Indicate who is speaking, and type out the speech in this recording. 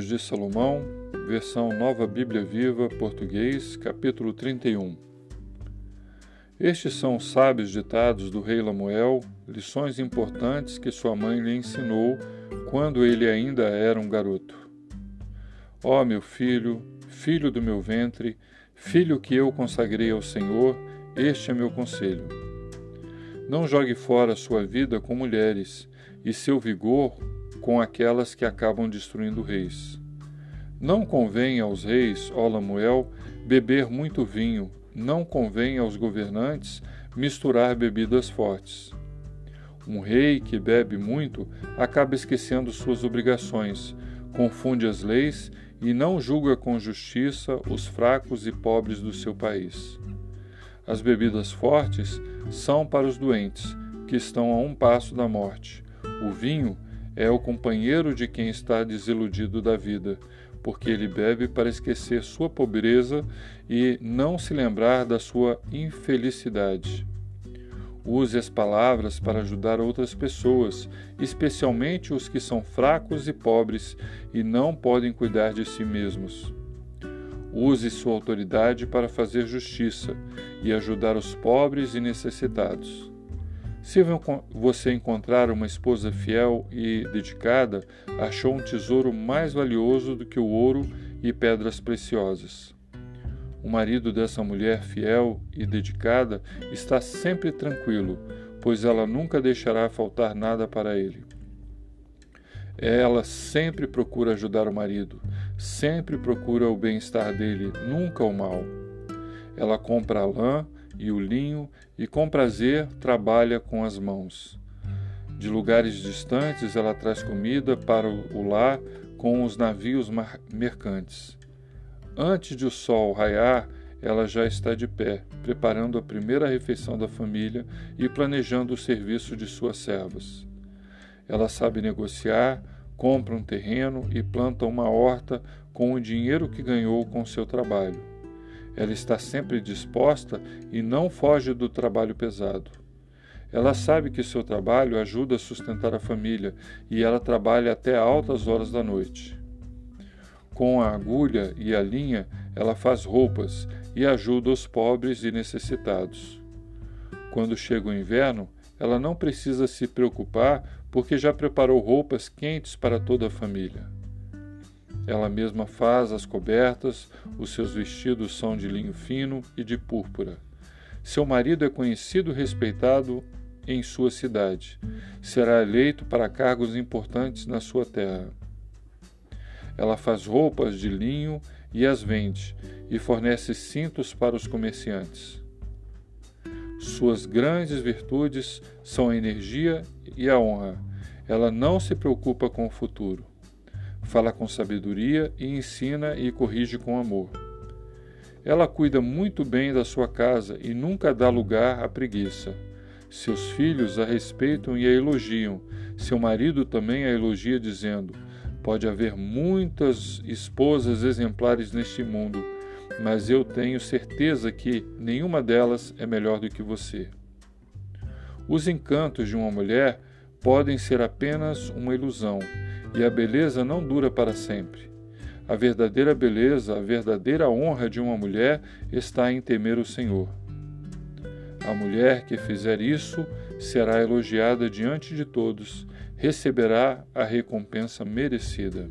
Speaker 1: de Salomão, versão Nova Bíblia Viva, português, capítulo 31. Estes são os sábios ditados do rei Lamuel, lições importantes que sua mãe lhe ensinou quando ele ainda era um garoto. Ó oh, meu filho, filho do meu ventre, filho que eu consagrei ao Senhor, este é meu conselho. Não jogue fora sua vida com mulheres e seu vigor com aquelas que acabam destruindo reis. Não convém aos reis, ó Lamuel, beber muito vinho, não convém aos governantes misturar bebidas fortes. Um rei que bebe muito acaba esquecendo suas obrigações, confunde as leis e não julga com justiça os fracos e pobres do seu país. As bebidas fortes são para os doentes, que estão a um passo da morte. O vinho é o companheiro de quem está desiludido da vida, porque ele bebe para esquecer sua pobreza e não se lembrar da sua infelicidade. Use as palavras para ajudar outras pessoas, especialmente os que são fracos e pobres e não podem cuidar de si mesmos. Use sua autoridade para fazer justiça e ajudar os pobres e necessitados. Se você encontrar uma esposa fiel e dedicada, achou um tesouro mais valioso do que o ouro e pedras preciosas. O marido dessa mulher fiel e dedicada está sempre tranquilo, pois ela nunca deixará faltar nada para ele. Ela sempre procura ajudar o marido, sempre procura o bem-estar dele, nunca o mal. Ela compra a lã e o linho e com prazer trabalha com as mãos. De lugares distantes ela traz comida para o lar com os navios mercantes. Antes de o sol raiar, ela já está de pé, preparando a primeira refeição da família e planejando o serviço de suas servas. Ela sabe negociar, compra um terreno e planta uma horta com o dinheiro que ganhou com seu trabalho. Ela está sempre disposta e não foge do trabalho pesado. Ela sabe que seu trabalho ajuda a sustentar a família e ela trabalha até altas horas da noite. Com a agulha e a linha, ela faz roupas e ajuda os pobres e necessitados. Quando chega o inverno, ela não precisa se preocupar porque já preparou roupas quentes para toda a família. Ela mesma faz as cobertas, os seus vestidos são de linho fino e de púrpura. Seu marido é conhecido e respeitado em sua cidade. Será eleito para cargos importantes na sua terra. Ela faz roupas de linho e as vende, e fornece cintos para os comerciantes. Suas grandes virtudes são a energia e a honra. Ela não se preocupa com o futuro fala com sabedoria e ensina e corrige com amor. Ela cuida muito bem da sua casa e nunca dá lugar à preguiça. Seus filhos a respeitam e a elogiam. Seu marido também a elogia, dizendo: Pode haver muitas esposas exemplares neste mundo, mas eu tenho certeza que nenhuma delas é melhor do que você. Os encantos de uma mulher podem ser apenas uma ilusão e a beleza não dura para sempre. A verdadeira beleza, a verdadeira honra de uma mulher está em temer o Senhor. A mulher que fizer isso será elogiada diante de todos, receberá a recompensa merecida.